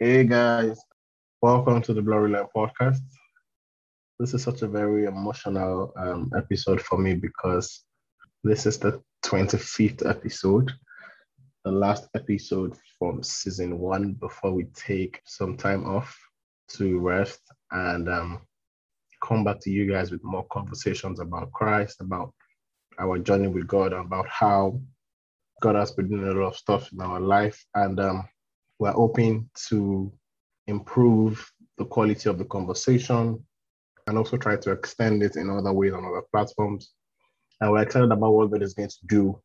Hey guys, welcome to the Glory Lines podcast. This is such a very emotional um, episode for me because this is the 25th episode, the last episode from season one before we take some time off to rest and um, come back to you guys with more conversations about Christ, about our journey with God, about how God has been doing a lot of stuff in our life. And um, we're hoping to improve the quality of the conversation and also try to extend it in other ways on other platforms. And we're excited about what God is going to do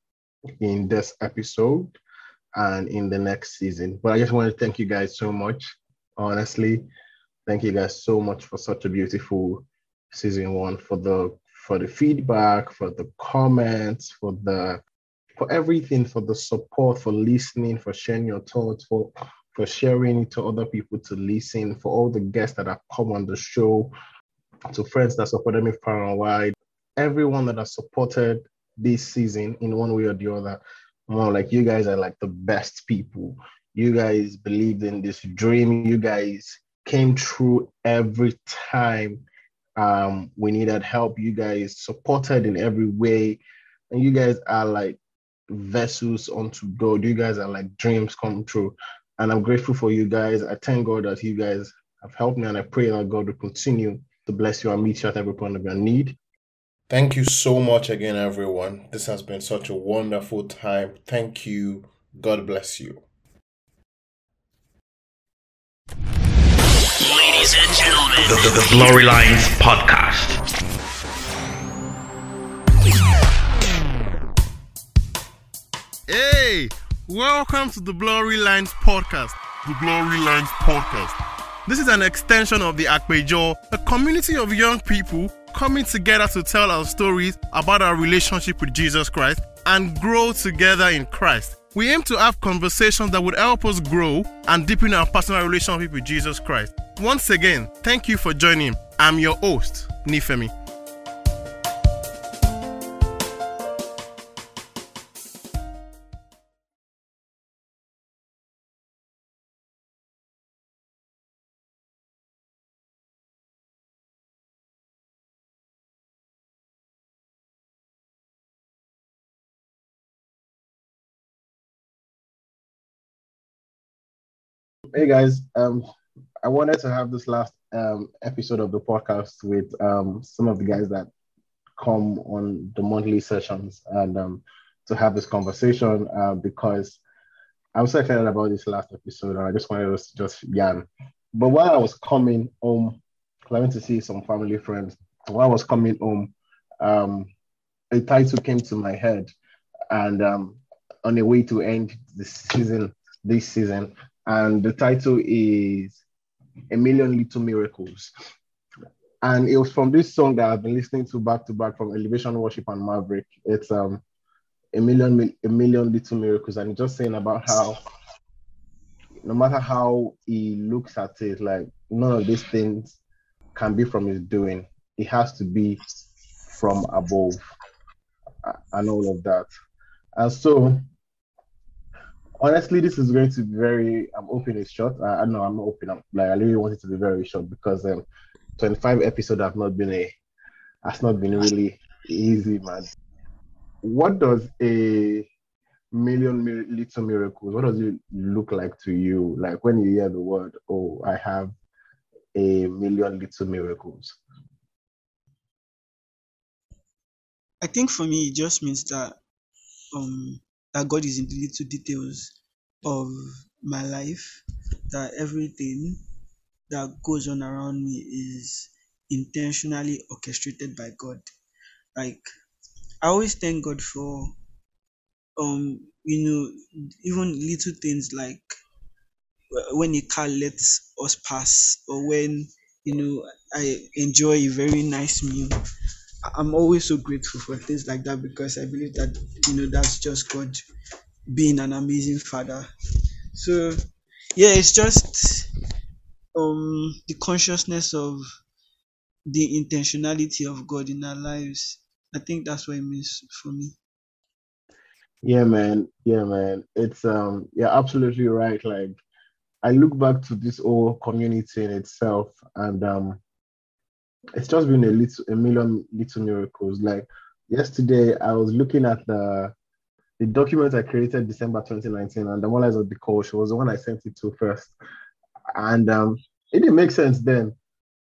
in this episode and in the next season. But I just want to thank you guys so much. Honestly, thank you guys so much for such a beautiful season one for the for the feedback, for the comments, for the for everything, for the support, for listening, for sharing your thoughts, for for sharing it to other people to listen, for all the guests that have come on the show, to friends that supported me far and wide, everyone that has supported this season in one way or the other. More like you guys are like the best people. You guys believed in this dream. You guys came through every time um, we needed help. You guys supported in every way. And you guys are like vessels unto God. You guys are like dreams come true. And I'm grateful for you guys. I thank God that you guys have helped me, and I pray that God will continue to bless you and meet you at every point of your need. Thank you so much again, everyone. This has been such a wonderful time. Thank you. God bless you. Ladies and gentlemen, the, the, the Glory Lines Podcast. Hey, welcome to the Glory Lines podcast. The Glory Lines podcast. This is an extension of the Akpejo, a community of young people coming together to tell our stories about our relationship with Jesus Christ and grow together in Christ. We aim to have conversations that would help us grow and deepen our personal relationship with Jesus Christ. Once again, thank you for joining. I'm your host, Nifemi. Hey guys, um, I wanted to have this last um, episode of the podcast with um, some of the guys that come on the monthly sessions and um, to have this conversation uh, because I'm so excited about this last episode and I just wanted us to just yarn. But while I was coming home, I went to see some family friends. While I was coming home, um, a title came to my head, and um, on the way to end the season, this season, and the title is A Million Little Miracles. And it was from this song that I've been listening to back to back from Elevation Worship and Maverick. It's um a million a million little miracles, and just saying about how no matter how he looks at it, like none of these things can be from his doing. It has to be from above and all of that. And so honestly, this is going to be very. I'm hoping it's short. I, know I'm not hoping. I'm like I really want it to be very short because um, 25 episodes have not been a has not been really easy, man. What does a million little miracles? What does it look like to you? Like when you hear the word, "Oh, I have a million little miracles." I think for me, it just means that um that God is in the little details of my life, that everything that goes on around me is intentionally orchestrated by God. Like I always thank God for um you know even little things like when a car lets us pass or when you know I enjoy a very nice meal I'm always so grateful for things like that because I believe that you know that's just God being an amazing father. So yeah, it's just um the consciousness of the intentionality of God in our lives. I think that's what it means for me. Yeah, man. Yeah, man. It's um, you're absolutely right. Like, I look back to this whole community in itself, and um, it's just been a little, a million little miracles. Like yesterday, I was looking at the the document I created December 2019, and the one I was the coach was the one I sent it to first, and um, it didn't make sense then.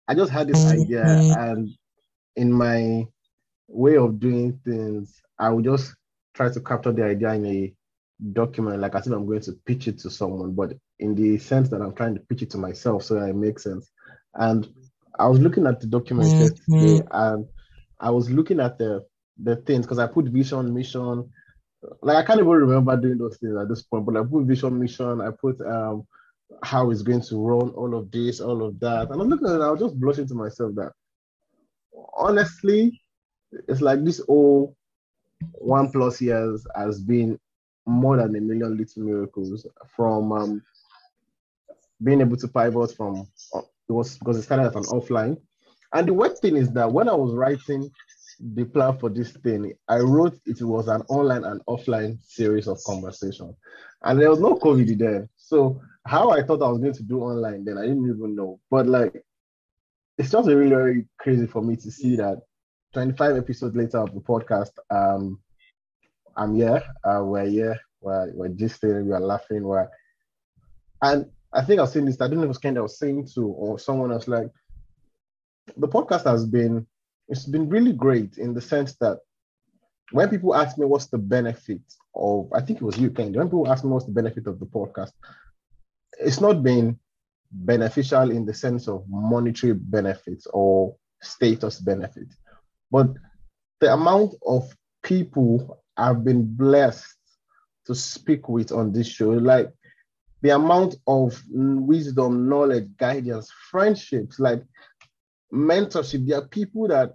I just had this idea, and in my way of doing things, I would just try to capture the idea in a document, like as if I'm going to pitch it to someone, but in the sense that I'm trying to pitch it to myself so that it makes sense. And I was looking at the document yesterday, and I was looking at the the things because I put vision, mission. Like I can't even remember doing those things at this point, but I put vision, mission. I put um how it's going to run, all of this, all of that, and I'm looking at it. I was just blushing to myself that honestly, it's like this whole one plus years has been more than a million little miracles from um, being able to pivot from uh, it was because it started as an offline. And the weird thing is that when I was writing the plan for this thing, I wrote it was an online and offline series of conversation. And there was no COVID then. So how I thought I was going to do online then, I didn't even know. But like it's just really, very crazy for me to see that 25 episodes later of the podcast, um, I'm here, uh, we're here, we're, we're gisting, we're laughing, we're, and I think I was saying this, I don't know if it was Ken I was saying to, or someone else, like, the podcast has been, it's been really great in the sense that when people ask me what's the benefit of, I think it was you, Ken, when people ask me what's the benefit of the podcast, it's not been beneficial in the sense of monetary benefits or status benefit, but the amount of people I've been blessed to speak with on this show, like the amount of wisdom, knowledge, guidance, friendships, like mentorship. There are people that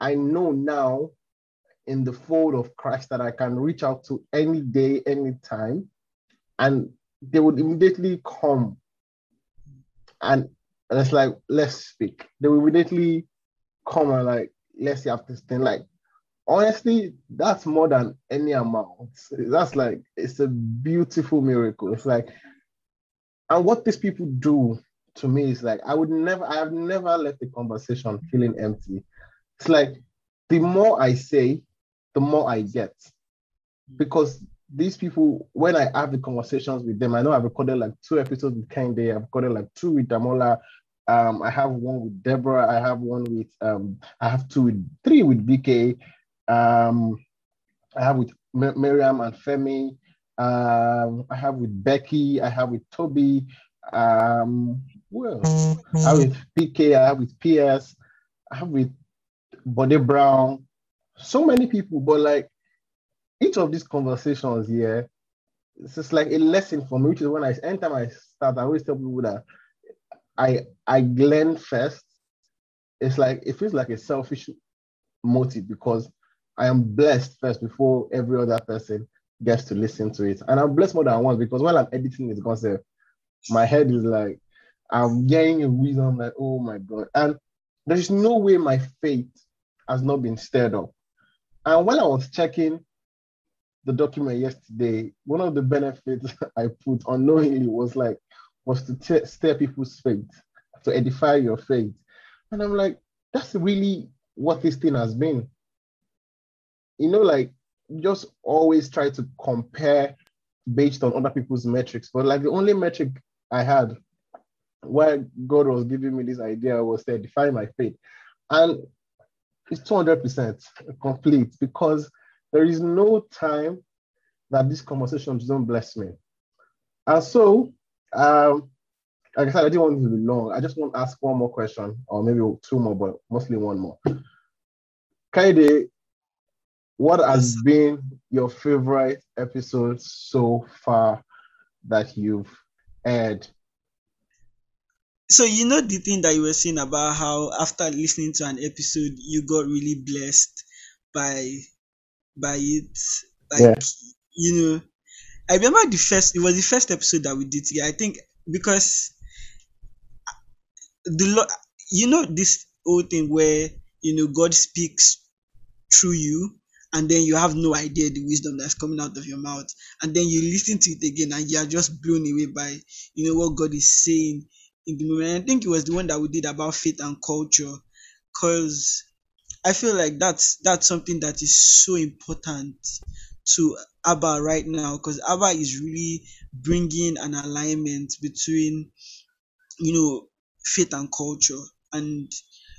I know now in the fold of Christ that I can reach out to any day, any time, and they would immediately come and, and it's like, let's speak. They will immediately come and like, let's have this thing. Like, honestly, that's more than any amount. That's like, it's a beautiful miracle. It's like, and what these people do to me is like, I would never, I have never left a conversation feeling empty. It's like, the more I say, the more I get. Because these people, when I have the conversations with them, I know I've recorded like two episodes with Kende, I've recorded like two with Damola. Um, I have one with Deborah. I have one with um, I have two with three with BK. Um, I have with Miriam and Femi. Um, I have with Becky. I have with Toby. Um, well, I have with PK. I have with PS. I have with Body Brown. So many people, but like each of these conversations here, it's just like a lesson for me, which is when I anytime I start, I always tell people that I I learn first. It's like it feels like a selfish motive because I am blessed first before every other person gets to listen to it. And I'm blessed more than once because while I'm editing this concept, my head is like, I'm getting a wisdom like, oh my God. And there's no way my faith has not been stirred up. And when I was checking the document yesterday, one of the benefits I put unknowingly was like, was to t- stir people's faith, to edify your faith. And I'm like, that's really what this thing has been. You know, like just always try to compare based on other people's metrics. But like the only metric I had where God was giving me this idea was to edify my faith. And it's 200% complete because there is no time that these conversations don't bless me. And so, um, like I said, I didn't want to be long. I just want to ask one more question, or maybe two more, but mostly one more. Kaide, what has been your favorite episode so far that you've aired? So you know the thing that you were saying about how after listening to an episode you got really blessed by by it. Like Yeah. you know, I remember the first it was the first episode that we did together. I think because the Lord you know this whole thing where you know God speaks through you and then you have no idea the wisdom that's coming out of your mouth. And then you listen to it again and you are just blown away by you know what god is saying in the moment. I think it was the one that we did about faith and culture because i feel like that's that's something that is so important to abba right now because abba is really bringing an alignment between you know faith and culture. And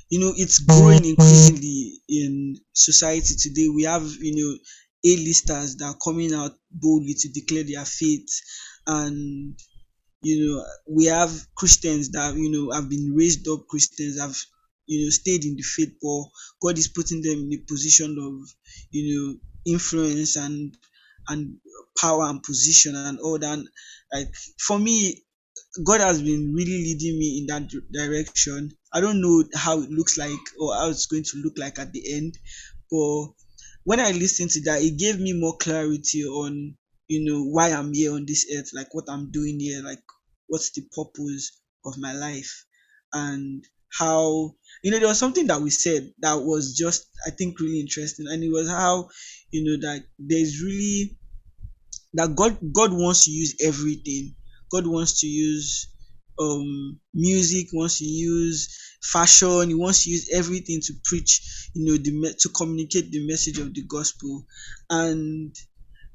you know it's growing increasingly in society today. We have you know a-listers that are coming out boldly to declare their faith. And you know we have christians that you know have been raised up christians have you know stayed in the faith but god is putting them in a position of you know influence and and power and position and all that. Like for me God has been really leading me in that direction. I don't know how it looks like or how it's going to look like at the end, but when I listened to that, it gave me more clarity on you know why I'm here on this earth, like what I'm doing here, like what's the purpose of my life, and how you know there was something that we said that was just I think really interesting, and it was how you know that there's really that God God wants to use everything. God wants to use um music, wants to use fashion, he wants to use everything to preach, you know, the to communicate the message of the gospel. And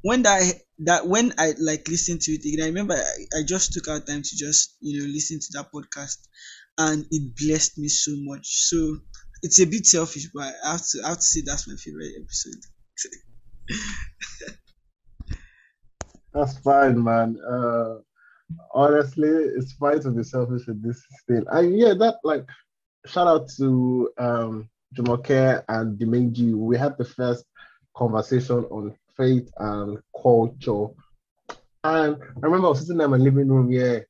when that that when I like listened to it again, I remember I, I just took out time to just you know listen to that podcast, and it blessed me so much. So it's a bit selfish, but I have to I have to say that's my favorite episode. That's fine, man. Uh, honestly, it's fine to be selfish with this thing. And yeah, that like shout out to um Jumoke and Dimeji. We had the first conversation on faith and culture. And I remember I was sitting in my living room, yeah,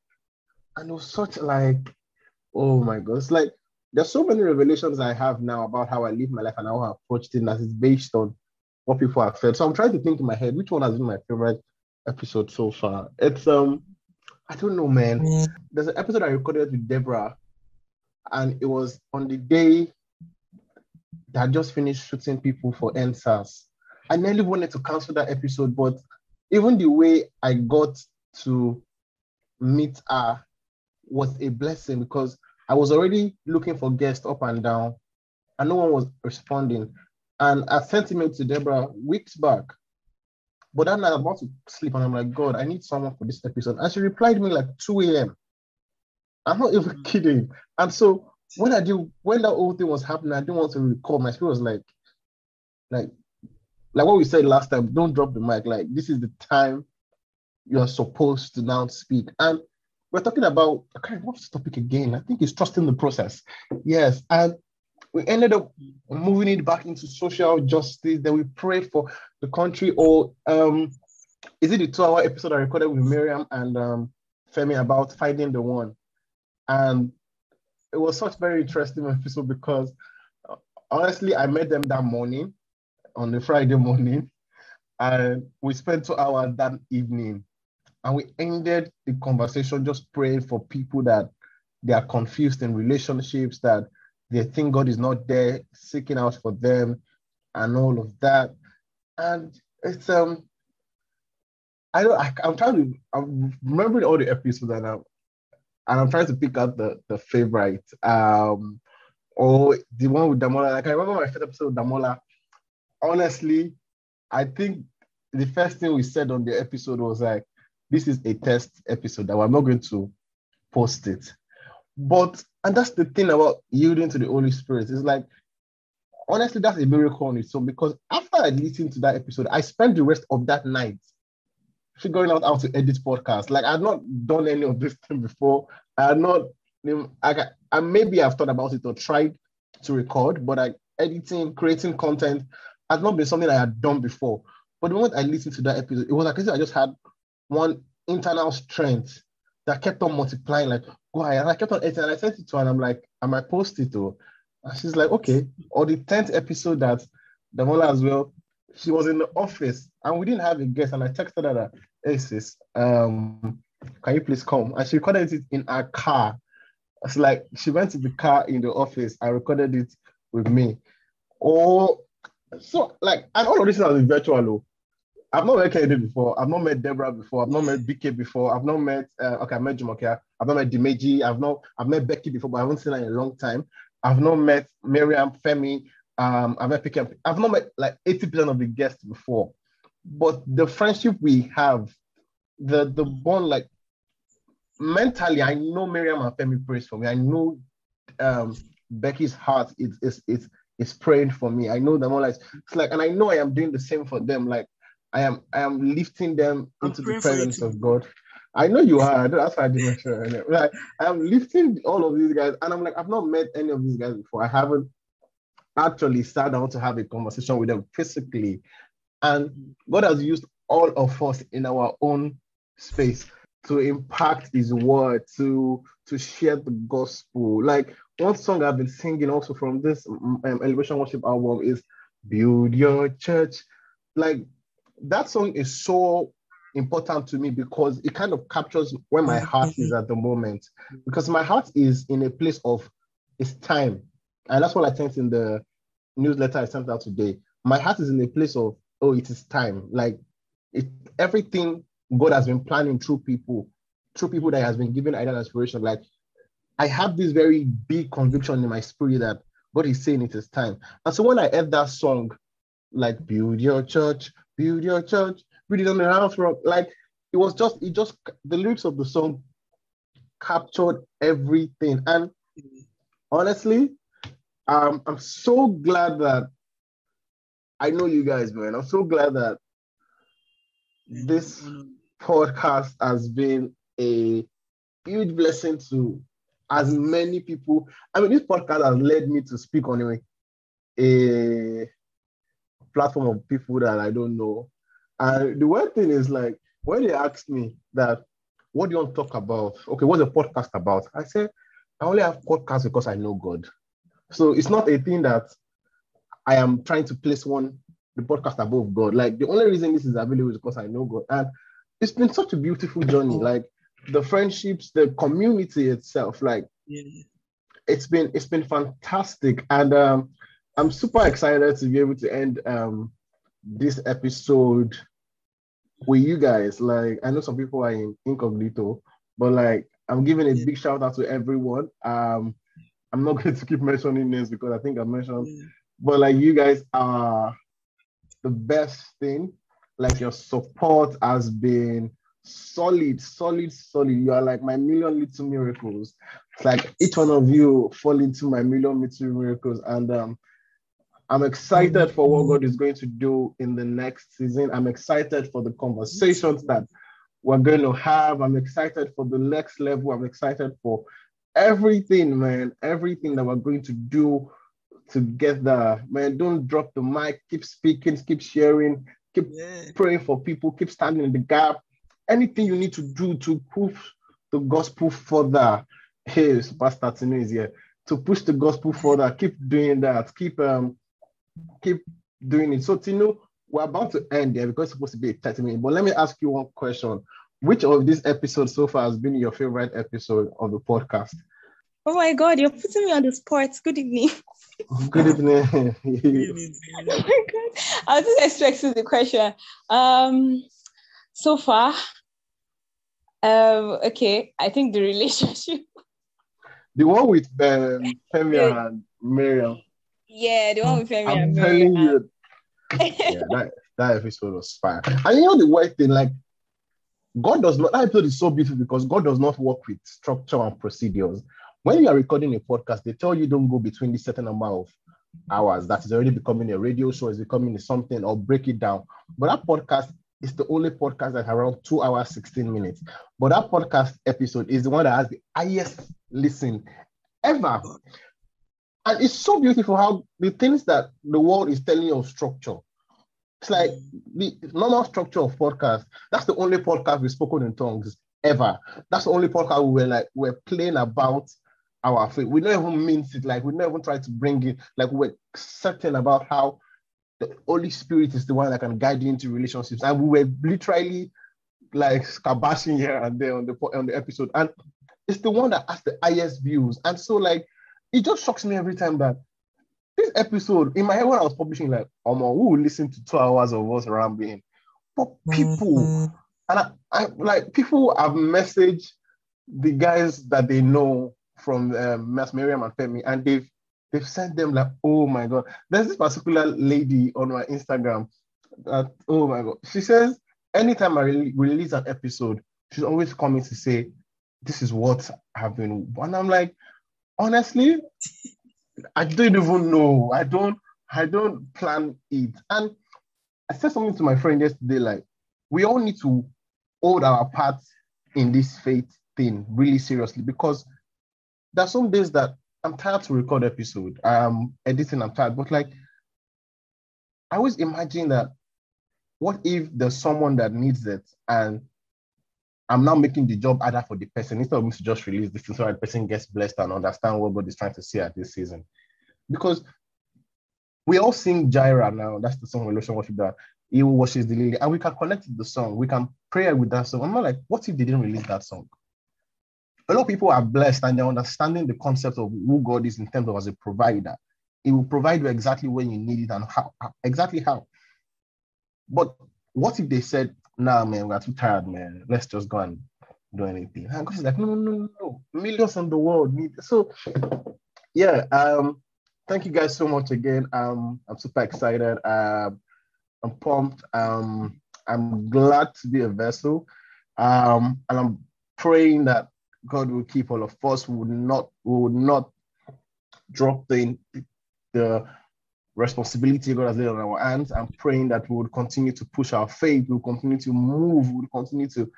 and it was such like, oh my god, it's like there's so many revelations I have now about how I live my life and how I approach things that is based on what people have said. So I'm trying to think in my head which one has been my favorite episode so far. It's um, I don't know, man. Mm. There's an episode I recorded with Deborah, and it was on the day that I just finished shooting people for NSAS. I nearly wanted to cancel that episode, but even the way I got to meet her was a blessing because I was already looking for guests up and down, and no one was responding. And I sent email to Deborah weeks back. But then I was about to sleep, and I'm like, God, I need someone for this episode. And she replied me like 2 a.m. I'm not even mm. kidding. And so when I do, when that whole thing was happening, I didn't want to record. My spirit was like, like, like what we said last time. Don't drop the mic. Like this is the time you are supposed to now speak. And we're talking about. I can't what's the topic again. I think it's trusting the process. Yes, and we ended up moving it back into social justice. Then we prayed for the country. Or um, is it the two-hour episode I recorded with Miriam and um, Femi about finding the one? And it was such very interesting episode because uh, honestly, I met them that morning on the Friday morning, and we spent two hours that evening, and we ended the conversation just praying for people that they are confused in relationships, that they think God is not there, seeking out for them, and all of that. And it's um, I don't, I, I'm trying to, I'm remembering all the episodes and I'm, and I'm trying to pick out the the favorite. Um, or the one with Damola. Like I remember my first episode with Damola. Honestly, I think the first thing we said on the episode was like, "This is a test episode that we're not going to post it." But and that's the thing about yielding to the Holy Spirit. It's like honestly, that's a miracle on its own because after I listened to that episode, I spent the rest of that night figuring out how to edit podcasts. Like I've not done any of this thing before. I had not. I, I maybe I've thought about it or tried to record, but like editing, creating content has not been something I had done before. But the moment I listened to that episode, it was like I just had one internal strength that kept on multiplying. Like why? And I kept on editing, and I sent it to her, and I'm like, am I post it though. And she's like, okay. Or the tenth episode that Damola as well she was in the office and we didn't have a guest. And I texted her hey sis, um, can you please come? And she recorded it in her car. It's like she went to the car in the office. I recorded it with me. Oh, So like, and all of this is virtual. I've not met Kennedy before. I've not met Deborah before. I've not met BK before. I've not met uh, okay, I met Jumoke. I've not met Dimeji. I've not I've met Becky before, but I haven't seen her in a long time. I've not met Miriam, Femi. Um, I've met PK. I've not met like 80% of the guests before. But the friendship we have, the the bond, like mentally, I know Miriam and Femi prays for me. I know um Becky's heart is is is is praying for me. I know them all like it's like, and I know I am doing the same for them. Like I am I am lifting them I'm into the praying for you presence of God. I know you are. That's why I didn't sure. Like I am lifting all of these guys, and I'm like, I've not met any of these guys before. I haven't actually sat down to have a conversation with them physically. And God has used all of us in our own space to impact his word, to to share the gospel. Like one song I've been singing also from this um, Elevation Worship album is Build Your Church. Like that song is so important to me because it kind of captures where my heart is at the moment. Because my heart is in a place of it's time. And that's what I sent in the newsletter I sent out today. My heart is in a place of, oh, it is time. Like it everything God has been planning through people, through people that has been given and inspiration. Like I have this very big conviction in my spirit that God is saying it is time. And so when I heard that song, like build your church, build your church, build it on the house rock, like it was just, it just the lyrics of the song captured everything. And honestly, um, I'm so glad that I know you guys, man. I'm so glad that this podcast has been a huge blessing to as many people. I mean, this podcast has led me to speak on a, a platform of people that I don't know. And the one thing is like when they asked me that, what do you want to talk about? Okay, what's the podcast about? I said, I only have podcasts because I know God. So it's not a thing that I am trying to place one the podcast above God. Like the only reason this is available is because I know God. And it's been such a beautiful journey. Like the friendships, the community itself, like Yeah. it's been it's been fantastic. And um I'm super excited to be able to end um this episode with you guys. Like I know some people are in incognito, but like I'm giving a big shout out to everyone. Um I'm not going to keep mentioning names because I think I mentioned Yeah. but like you guys are the best thing. Like your support has been solid, solid, solid. You are like my million little miracles. It's like each one of you fall into my million little miracles. And um, I'm excited for what God is going to do in the next season. I'm excited for the conversations that we're going to have. I'm excited for the next level. I'm excited for everything, man. Everything that we're going to do together. Man, don't drop the mic. Keep speaking, keep sharing, keep Yeah. praying for people, keep standing in the gap. Anything you need to do to push the gospel further. Hey, Pastor Tinu is here. To push the gospel further, keep doing that. Keep um, keep doing it. So Tinu, we're about to end there because it's supposed to be a 30 minute. But let me ask you one question. Which of these episodes so far has been your favorite episode of the podcast? Oh my God, you're putting me on the spot. Good evening. Good evening. Good evening. Oh my God. I was just expecting the question. Um, so far, um, okay, I think the relationship. the one with um, Femi and Miriam. Yeah, the one with Femi I'm telling you, yeah, that, that episode was fire. And you know the weird thing, like God does not. That episode is so beautiful because God does not work with structure and procedures. When you are recording a podcast, they tell you don't go between this certain number of hours. That is already becoming a radio show, is becoming something, or break it down. But that podcast is the only podcast that's around two hours, 16 minutes. But that podcast episode is the one that has the highest listen ever. And it's so beautiful how the things that the world is telling you of structure. It's like the normal structure of podcast. That's the only podcast we've spoken in tongues ever. That's the only podcast we were like we're playing about our faith. We don't even mean it. Like we don't even try to bring it. Like we're certain about how the Holy Spirit is the one that can guide you into relationships. And we were literally like scabashing here and there on the on the episode. And it's the one that has the highest views. And so like it just shocks me every time that this episode in my head when I was publishing, like, um, who will listen to two hours of us rambling? But people, and I, I like people have messaged the guys that they know from um, Mass Miriam and Femi, and they've they've sent them like, oh my god. There's this particular lady on my Instagram that oh my god, she says anytime I re- release an episode, she's always coming to say, this is what I've been, and I'm like, honestly, I don't even know. I don't, I don't plan it. And I said something to my friend yesterday, like, we all need to hold our part in this faith thing really seriously because there's some days that I'm tired to record episode. I'm editing, I'm tired, but like I always imagine that what if there's someone that needs it and I'm now making the job harder for the person instead of me to just release this thing so the person gets blessed and understand what God is trying to say at this season. Because we all sing Jireh now. That's the song Elevation Worship that he washes the lily, and we can connect the song. We can pray with that song. I'm not like, what if they didn't release that song? A lot of people are blessed and they're understanding the concept of who God is in terms of as a provider. He will provide you exactly when you need it and how exactly how. But what if they said, nah, man, we're too tired, man. Let's just go and do anything. And God is like, no, no, no, no. Millions in the world need so yeah. Um, thank you guys so much again. Um, I'm super excited. Um, I'm pumped. Um, I'm glad to be a vessel. Um, and I'm praying that God will keep all of us. We would not, we would not drop the the responsibility God has laid on our hands. I'm praying that we would continue to push our faith, we'll continue to move, we'll continue to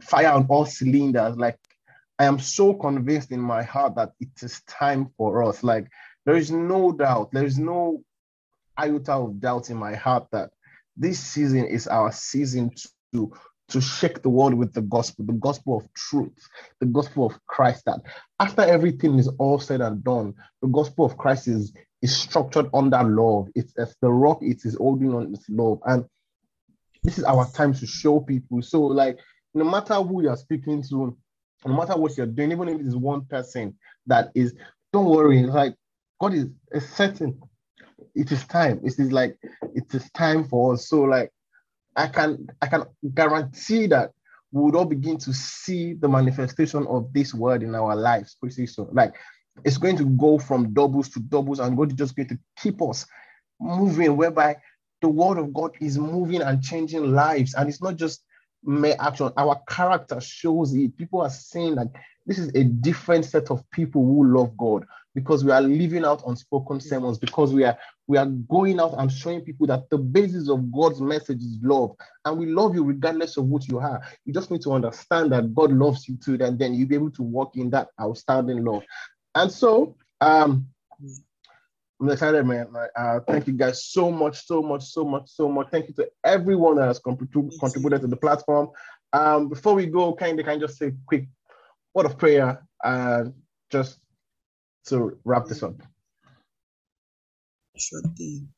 fire on all cylinders. Like I am so convinced in my heart that it is time for us. Like there is no doubt, there is no iota of doubt in my heart that this season is our season to to shake the world with the gospel, the gospel of truth, the gospel of Christ. That after everything is all said and done, the gospel of Christ is is structured under love. It's as the rock, it is holding on its love. And this is our time to show people. So, like, no matter who you're speaking to, no matter what you're doing, even if it is one person that is, don't worry, like God is, is certain. It is time. It is like it is time for us. So, like, I can I can guarantee that we would all begin to see the manifestation of this word in our lives pretty soon. Like it's going to go from doubles to doubles, and God is just going to keep us moving, whereby the word of God is moving and changing lives. And it's not just mere action, our character shows it. People are saying like this is a different set of people who love God because we are living out unspoken sermons, because we are we are going out and showing people that the basis of God's message is love. And we love you regardless of what you are. You just need to understand that God loves you too, and then you'll be able to walk in that outstanding love. And so, um, I'm excited, man. Uh, thank you guys so much, so much, so much, so much. Thank you to everyone that has contributed to the platform. Um, before we go, kind of, can just say a quick word of prayer, uh, just to wrap this up. Sure thing.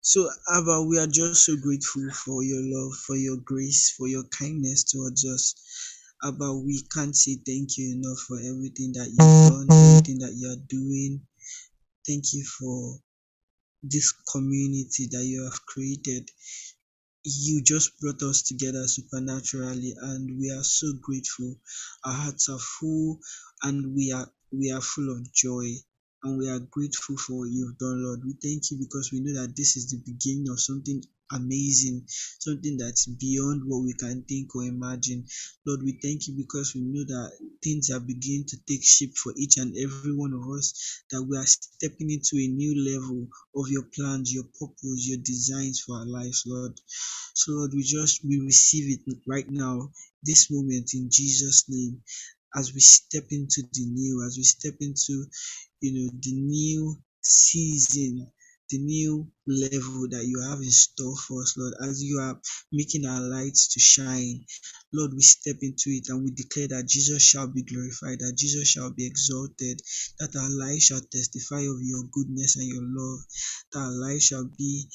So, Abba, we are just so grateful for your love, for your grace, for your kindness towards us. Abba, we can't say thank you enough for everything that you've done, everything that you are doing. Thank you for this community that you have created. You just brought us together supernaturally, and we are so grateful. Our hearts are full, and we are we are full of joy and we are grateful for what you've done, Lord. We thank you because we know that this is the beginning of something amazing, something that's beyond what we can think or imagine. Lord, we thank you because we know that things are beginning to take shape for each and every one of us, that we are stepping into a new level of your plans, your purpose, your designs for our lives, Lord. So, Lord, we just we receive it right now, this moment in Jesus' name as we step into the new, as we step into, you know, the new season, the new level that you have in store for us, Lord, as you are making our lights to shine. Lord, we step into it and we declare that Jesus shall be glorified, that Jesus shall be exalted, that our life shall testify of your goodness and your love, that our life shall be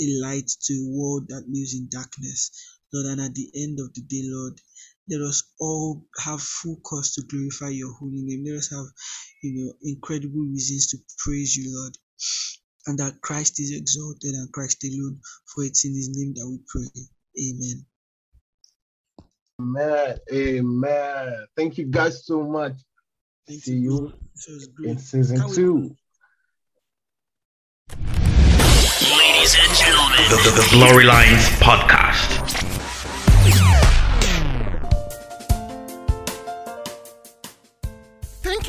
a light to a world that lives in darkness. Lord, and at the end of the day, Lord, let us all have full cause to glorify your holy name. Let us have, you know, incredible reasons to praise you, Lord. And that Christ is exalted and Christ alone. For it's in His name that we pray. Amen. Amen. Amen. Thank you guys so much. Thank See you bro. This was great. in season Can't two. Ladies and gentlemen, the, the, the Glory Lines Podcast.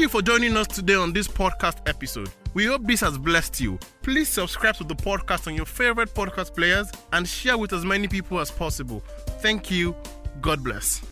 You for joining us today on this podcast episode. We hope this has blessed you. Please subscribe to the podcast on your favorite podcast players and share with as many people as possible. Thank you. God bless.